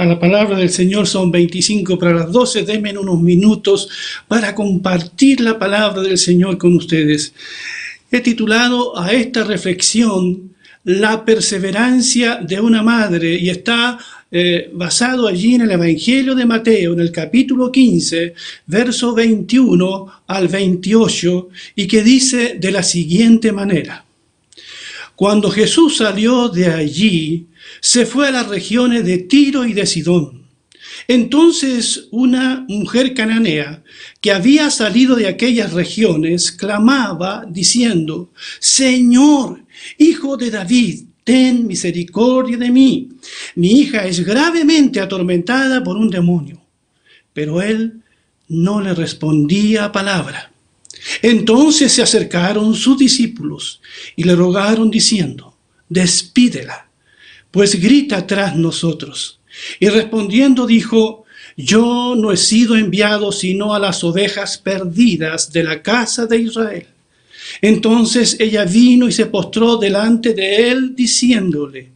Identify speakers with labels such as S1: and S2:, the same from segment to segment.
S1: A la palabra del Señor, son 25 para las 12, denme unos minutos para compartir la palabra del Señor con ustedes. He titulado a esta reflexión La perseverancia de una madre y está eh, basado allí en el Evangelio de Mateo, en el capítulo 15, verso 21 al 28, y que dice de la siguiente manera. Cuando Jesús salió de allí, se fue a las regiones de Tiro y de Sidón. Entonces una mujer cananea que había salido de aquellas regiones clamaba diciendo, Señor, hijo de David, ten misericordia de mí. Mi hija es gravemente atormentada por un demonio. Pero él no le respondía palabra. Entonces se acercaron sus discípulos y le rogaron diciendo, despídela pues grita tras nosotros. Y respondiendo dijo, yo no he sido enviado sino a las ovejas perdidas de la casa de Israel. Entonces ella vino y se postró delante de él, diciéndole,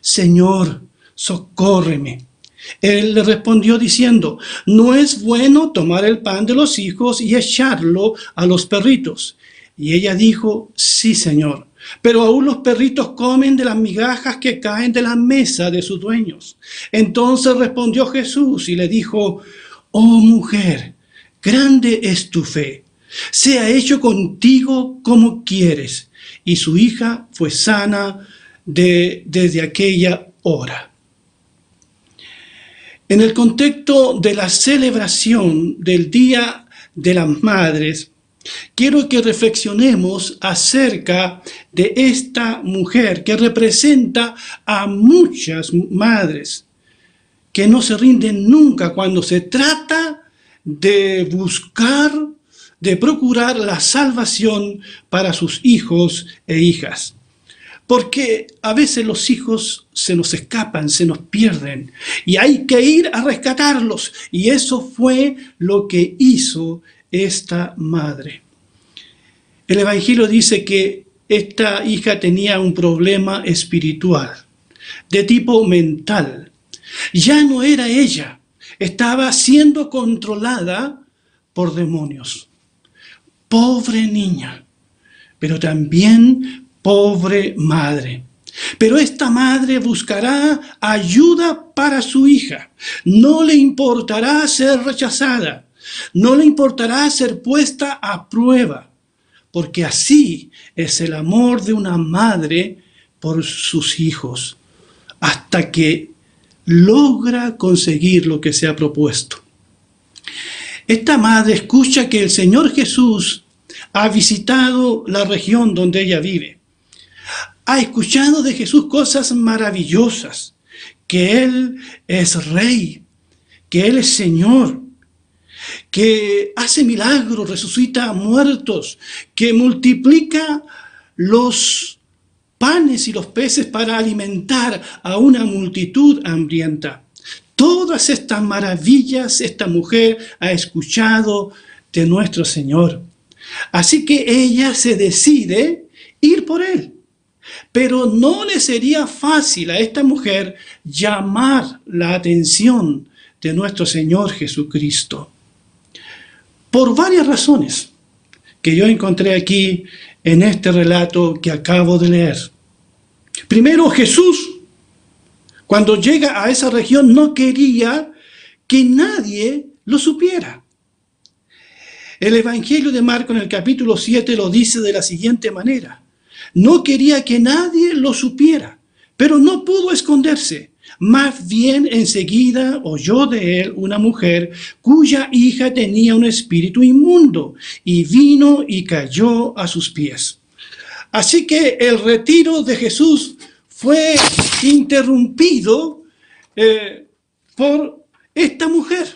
S1: Señor, socórreme. Él le respondió diciendo, no es bueno tomar el pan de los hijos y echarlo a los perritos. Y ella dijo, sí, Señor. Pero aún los perritos comen de las migajas que caen de la mesa de sus dueños. Entonces respondió Jesús y le dijo, oh mujer, grande es tu fe, sea hecho contigo como quieres. Y su hija fue sana de, desde aquella hora. En el contexto de la celebración del Día de las Madres, Quiero que reflexionemos acerca de esta mujer que representa a muchas madres que no se rinden nunca cuando se trata de buscar, de procurar la salvación para sus hijos e hijas. Porque a veces los hijos se nos escapan, se nos pierden y hay que ir a rescatarlos. Y eso fue lo que hizo esta madre. El Evangelio dice que esta hija tenía un problema espiritual, de tipo mental. Ya no era ella, estaba siendo controlada por demonios. Pobre niña, pero también pobre madre. Pero esta madre buscará ayuda para su hija. No le importará ser rechazada. No le importará ser puesta a prueba, porque así es el amor de una madre por sus hijos, hasta que logra conseguir lo que se ha propuesto. Esta madre escucha que el Señor Jesús ha visitado la región donde ella vive. Ha escuchado de Jesús cosas maravillosas, que Él es rey, que Él es Señor, que hace milagros, resucita a muertos, que multiplica los panes y los peces para alimentar a una multitud hambrienta. Todas estas maravillas esta mujer ha escuchado de nuestro Señor. Así que ella se decide ir por él. Pero no le sería fácil a esta mujer llamar la atención de nuestro Señor Jesucristo por varias razones que yo encontré aquí en este relato que acabo de leer. Primero, Jesús, cuando llega a esa región, no quería que nadie lo supiera. El Evangelio de Marco en el capítulo 7 lo dice de la siguiente manera. No quería que nadie lo supiera, pero no pudo esconderse. Más bien enseguida oyó de él una mujer cuya hija tenía un espíritu inmundo y vino y cayó a sus pies. Así que el retiro de Jesús fue interrumpido eh, por esta mujer.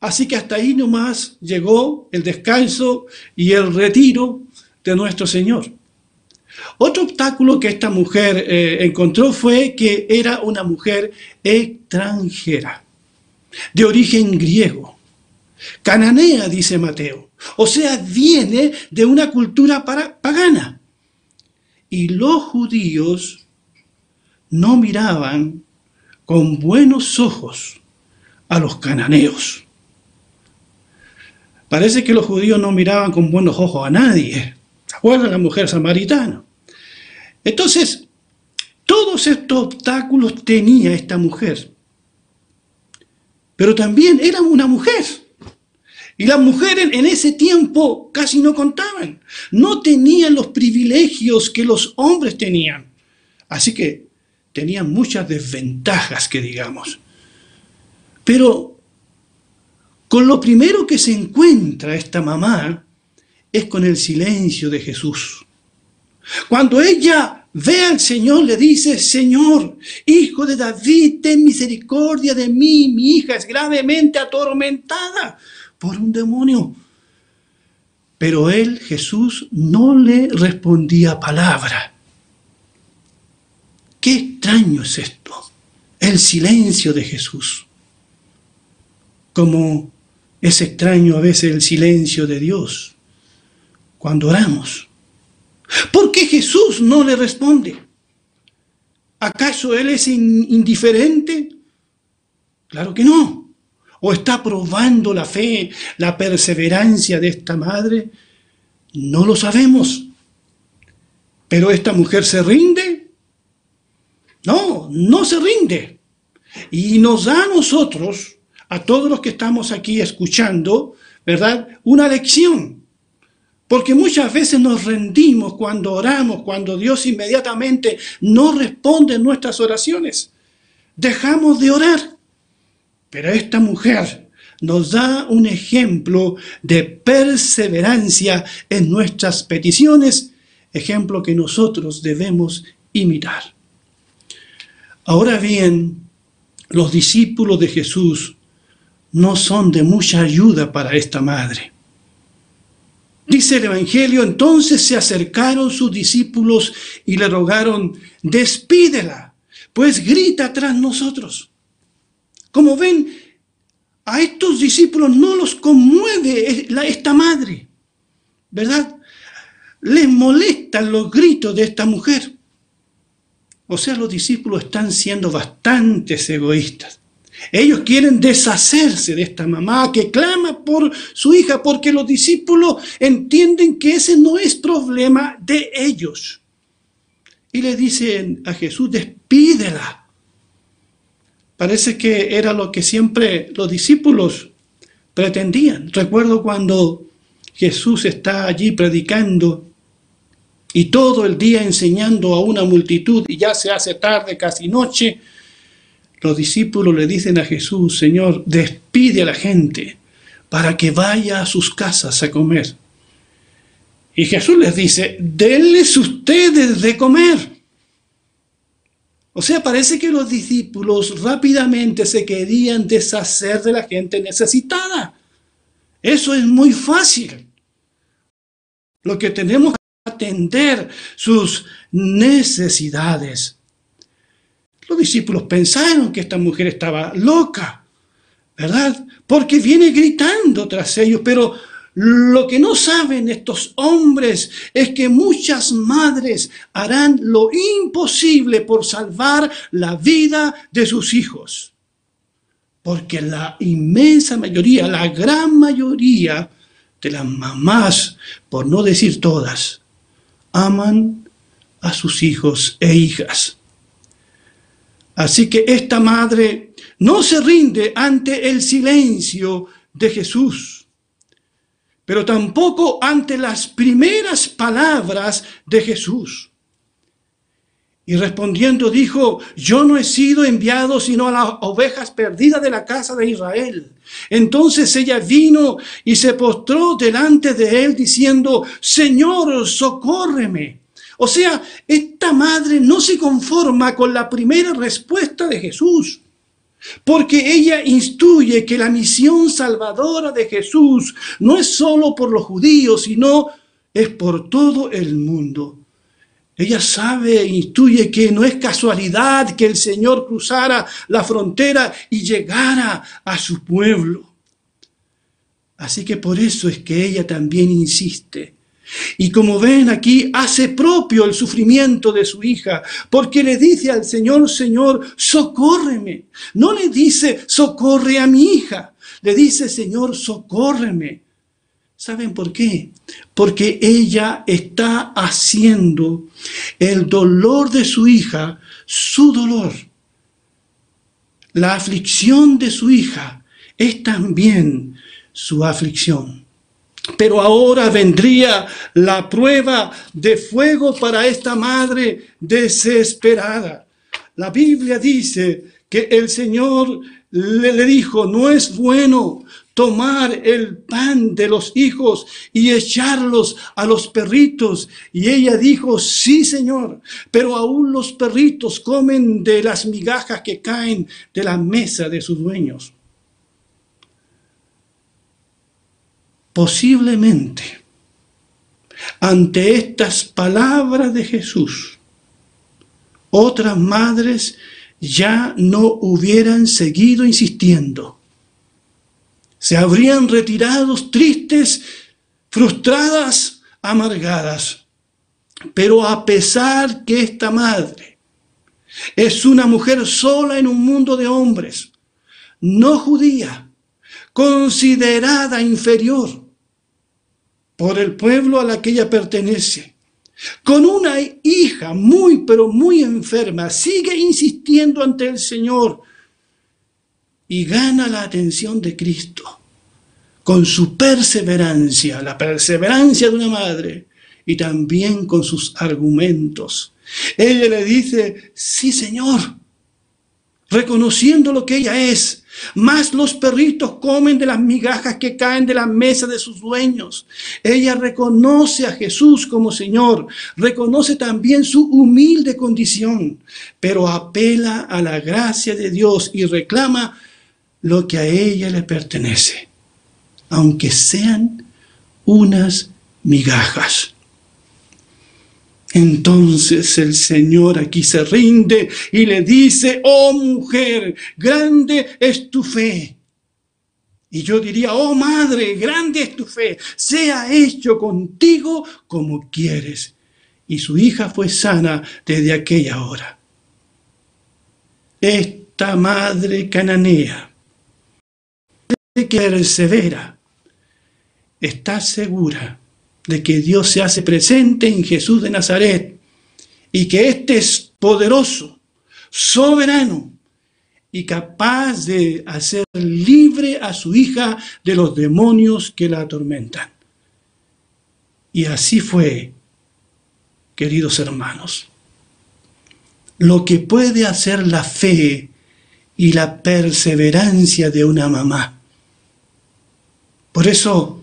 S1: Así que hasta ahí nomás llegó el descanso y el retiro de nuestro Señor. Otro obstáculo que esta mujer eh, encontró fue que era una mujer extranjera, de origen griego. Cananea, dice Mateo. O sea, viene de una cultura pagana. Y los judíos no miraban con buenos ojos a los cananeos. Parece que los judíos no miraban con buenos ojos a nadie. ¿Se acuerdan la mujer samaritana? Entonces, todos estos obstáculos tenía esta mujer. Pero también era una mujer. Y las mujeres en ese tiempo casi no contaban. No tenían los privilegios que los hombres tenían. Así que tenían muchas desventajas, que digamos. Pero con lo primero que se encuentra esta mamá es con el silencio de Jesús. Cuando ella ve al Señor, le dice, Señor, hijo de David, ten misericordia de mí, mi hija es gravemente atormentada por un demonio. Pero él, Jesús, no le respondía palabra. Qué extraño es esto, el silencio de Jesús. Como es extraño a veces el silencio de Dios cuando oramos. ¿Por qué Jesús no le responde? ¿Acaso Él es indiferente? Claro que no o está probando la fe, la perseverancia de esta madre? No lo sabemos. ¿Pero esta mujer se rinde? No, no se rinde. Y nos da a nosotros, a todos los que estamos aquí escuchando, ¿verdad? Una lección. Porque muchas veces nos rendimos cuando oramos, cuando Dios inmediatamente no responde nuestras oraciones. Dejamos de orar. Pero esta mujer nos da un ejemplo de perseverancia en nuestras peticiones, ejemplo que nosotros debemos imitar. Ahora bien, los discípulos de Jesús no son de mucha ayuda para esta madre. Dice el Evangelio, entonces se acercaron sus discípulos y le rogaron, despídela, pues grita tras nosotros. Como ven, a estos discípulos no los conmueve esta madre, ¿verdad? Les molestan los gritos de esta mujer. O sea, los discípulos están siendo bastante egoístas. Ellos quieren deshacerse de esta mamá que clama por su hija porque los discípulos entienden que ese no es problema de ellos. Y le dicen a Jesús, despídela. Parece que era lo que siempre los discípulos pretendían. Recuerdo cuando Jesús está allí predicando y todo el día enseñando a una multitud y ya se hace tarde, casi noche, los discípulos le dicen a Jesús, Señor, despide a la gente para que vaya a sus casas a comer. Y Jesús les dice, denles ustedes de comer. O sea, parece que los discípulos rápidamente se querían deshacer de la gente necesitada. Eso es muy fácil. Lo que tenemos que atender sus necesidades. Los discípulos pensaron que esta mujer estaba loca, ¿verdad? Porque viene gritando tras ellos, pero lo que no saben estos hombres es que muchas madres harán lo imposible por salvar la vida de sus hijos. Porque la inmensa mayoría, la gran mayoría de las mamás, por no decir todas, aman a sus hijos e hijas. Así que esta madre no se rinde ante el silencio de Jesús pero tampoco ante las primeras palabras de Jesús. Y respondiendo dijo, yo no he sido enviado sino a las ovejas perdidas de la casa de Israel. Entonces ella vino y se postró delante de él diciendo, Señor, socórreme. O sea, esta madre no se conforma con la primera respuesta de Jesús. Porque ella instruye que la misión salvadora de Jesús no es solo por los judíos, sino es por todo el mundo. Ella sabe e instruye que no es casualidad que el Señor cruzara la frontera y llegara a su pueblo. Así que por eso es que ella también insiste, Y como ven aquí, hace propio el sufrimiento de su hija, porque le dice al Señor, Señor, socórreme. No le dice, socorre a mi hija, le dice, Señor, socórreme. ¿Saben por qué? Porque ella está haciendo el dolor de su hija su dolor. La aflicción de su hija es también su aflicción. Pero ahora vendría la prueba de fuego para esta madre desesperada. La Biblia dice que el Señor le, dijo, no es bueno tomar el pan de los hijos y echarlos a los perritos. Y ella dijo, sí, Señor, pero aún los perritos comen de las migajas que caen de la mesa de sus dueños. Posiblemente, ante estas palabras de Jesús, otras madres ya no hubieran seguido insistiendo. Se habrían retirado tristes, frustradas, amargadas. Pero a pesar que esta madre es una mujer sola en un mundo de hombres, no judía, considerada inferior por el pueblo a la que ella pertenece. Con una hija muy, pero muy enferma, sigue insistiendo ante el Señor y gana la atención de Cristo con su perseverancia, la perseverancia de una madre y también con sus argumentos. Ella le dice, sí Señor, reconociendo lo que ella es. Más los perritos comen de las migajas que caen de la mesa de sus dueños. Ella reconoce a Jesús como Señor, reconoce también su humilde condición, pero apela a la gracia de Dios y reclama lo que a ella le pertenece, aunque sean unas migajas. Entonces el Señor aquí se rinde y le dice, oh mujer, grande es tu fe. Y yo diría, oh madre, grande es tu fe, sea hecho contigo como quieres. Y su hija fue sana desde aquella hora. Esta madre cananea, que persevera, está segura de que Dios se hace presente en Jesús de Nazaret y que éste es poderoso, soberano y capaz de hacer libre a su hija de los demonios que la atormentan. Y así fue, queridos hermanos. Lo que puede hacer la fe y la perseverancia de una mamá. Por eso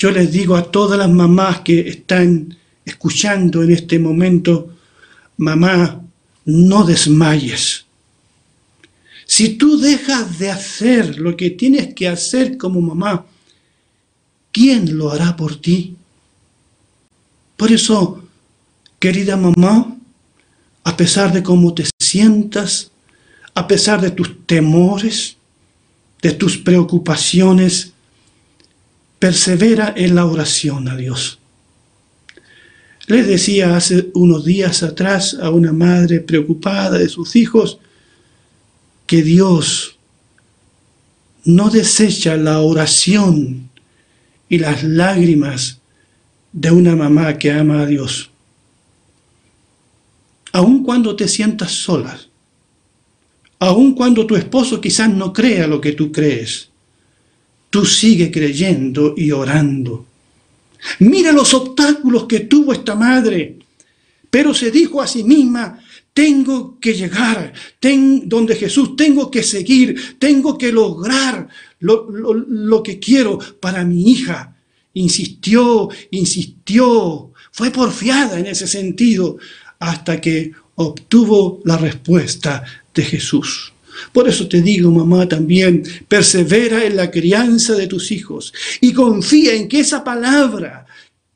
S1: yo les digo a todas las mamás que están escuchando en este momento, mamá, no desmayes. Si tú dejas de hacer lo que tienes que hacer como mamá, ¿quién lo hará por ti? Por eso, querida mamá, a pesar de cómo te sientas, a pesar de tus temores, de tus preocupaciones, persevera en la oración a Dios. Les decía hace unos días atrás a una madre preocupada de sus hijos que Dios no desecha la oración y las lágrimas de una mamá que ama a Dios. Aun cuando te sientas sola, aun cuando tu esposo quizás no crea lo que tú crees, tú sigue creyendo y orando. Mira los obstáculos que tuvo esta madre, pero se dijo a sí misma, tengo que llegar donde Jesús, tengo que seguir, tengo que lograr lo, lo que quiero para mi hija. Insistió, insistió, fue porfiada en ese sentido hasta que obtuvo la respuesta de Jesús. Por eso te digo, mamá, también, persevera en la crianza de tus hijos y confía en que esa palabra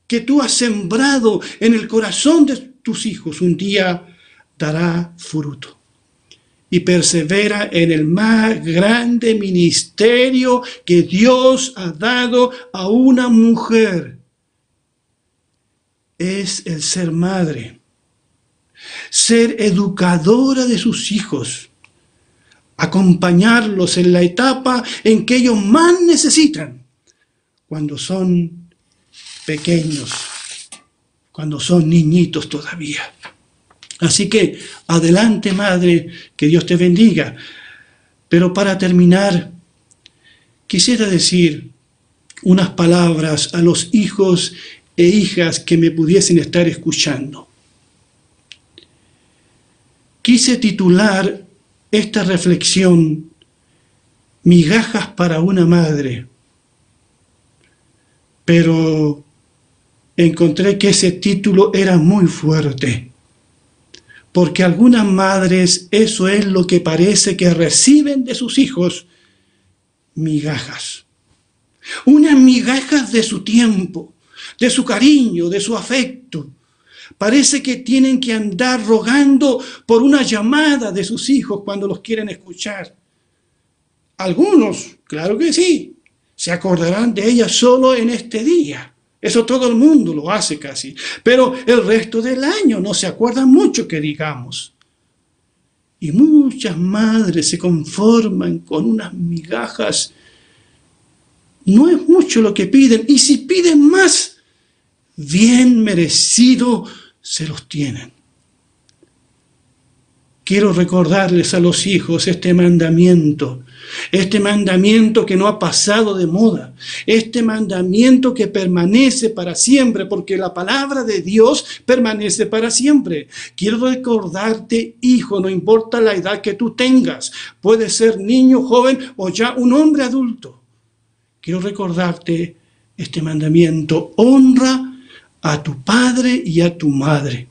S1: que tú has sembrado en el corazón de tus hijos un día dará fruto. Y persevera en el más grande ministerio que Dios ha dado a una mujer es el ser madre, ser educadora de sus hijos, acompañarlos en la etapa en que ellos más necesitan, cuando son pequeños, cuando son niñitos todavía. Así que adelante, Madre, que Dios te bendiga. Pero para terminar, quisiera decir unas palabras a los hijos e hijas que me pudiesen estar escuchando. Quise titular esta reflexión Migajas para una madre, pero encontré que ese título era muy fuerte, porque algunas madres eso es lo que parece que reciben de sus hijos, migajas. Unas migajas de su tiempo, de su cariño, de su afecto. Parece que tienen que andar rogando por una llamada de sus hijos cuando los quieren escuchar. Algunos, claro que sí, se acordarán de ella solo en este día. Eso todo el mundo lo hace casi. Pero el resto del año no se acuerdan mucho que digamos. Y muchas madres se conforman con unas migajas no es mucho lo que piden. Y si piden más, bien merecido se los tienen. Quiero recordarles a los hijos este mandamiento, este mandamiento que no ha pasado de moda, este mandamiento que permanece para siempre, porque la palabra de Dios permanece para siempre. Quiero recordarte, hijo, no importa la edad que tú tengas, puede ser niño, joven o ya un hombre adulto quiero recordarte este mandamiento. Honra a tu padre y a tu madre,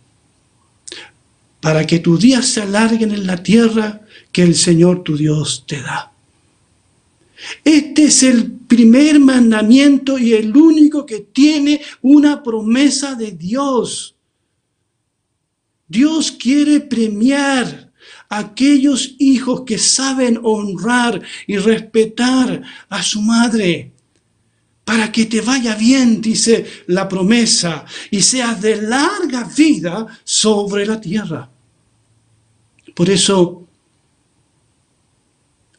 S1: para que tus días se alarguen en la tierra que el Señor tu Dios te da. Este es el primer mandamiento y el único que tiene una promesa de Dios. Dios quiere premiar a aquellos hijos que saben honrar y respetar a su madre. Para que te vaya bien, dice la promesa, y seas de larga vida sobre la tierra. Por eso,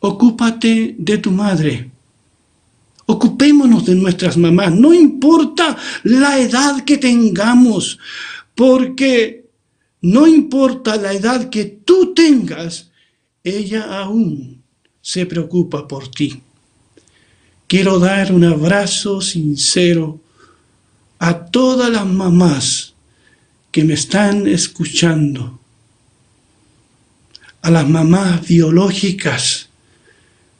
S1: ocúpate de tu madre. Ocupémonos de nuestras mamás, no importa la edad que tengamos, porque no importa la edad que tú tengas, ella aún se preocupa por ti. Quiero dar un abrazo sincero a todas las mamás que me están escuchando, a las mamás biológicas,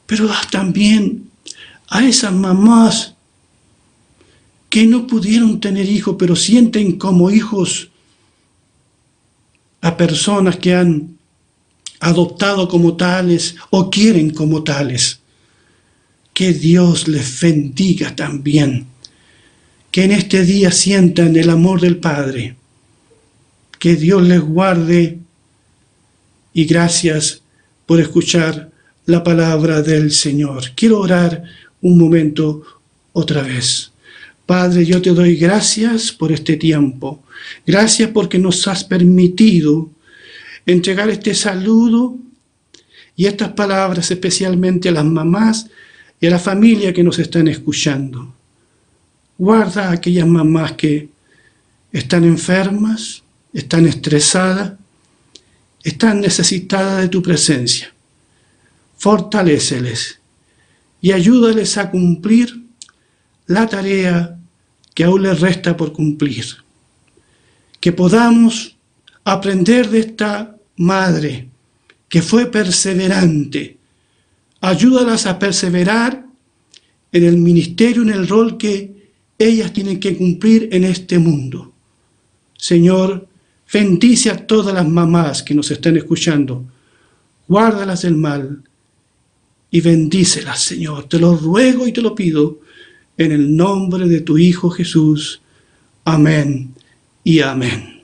S1: pero también a esas mamás que no pudieron tener hijos, pero sienten como hijos a personas que han adoptado como tales o quieren como tales. Que Dios les bendiga también. Que en este día sientan el amor del Padre. Que Dios les guarde y gracias por escuchar la palabra del Señor. Quiero orar un momento otra vez. Padre, yo te doy gracias por este tiempo. Gracias porque nos has permitido entregar este saludo y estas palabras especialmente a las mamás y a la familia que nos están escuchando. Guarda a aquellas mamás que están enfermas, están estresadas, están necesitadas de tu presencia. Fortaléceles y ayúdales a cumplir la tarea que aún les resta por cumplir. Que podamos aprender de esta madre que fue perseverante. Ayúdalas a perseverar en el ministerio, en el rol que ellas tienen que cumplir en este mundo. Señor, bendice a todas las mamás que nos están escuchando. Guárdalas del mal y bendícelas, Señor. Te lo ruego y te lo pido en el nombre de tu Hijo Jesús. Amén y amén.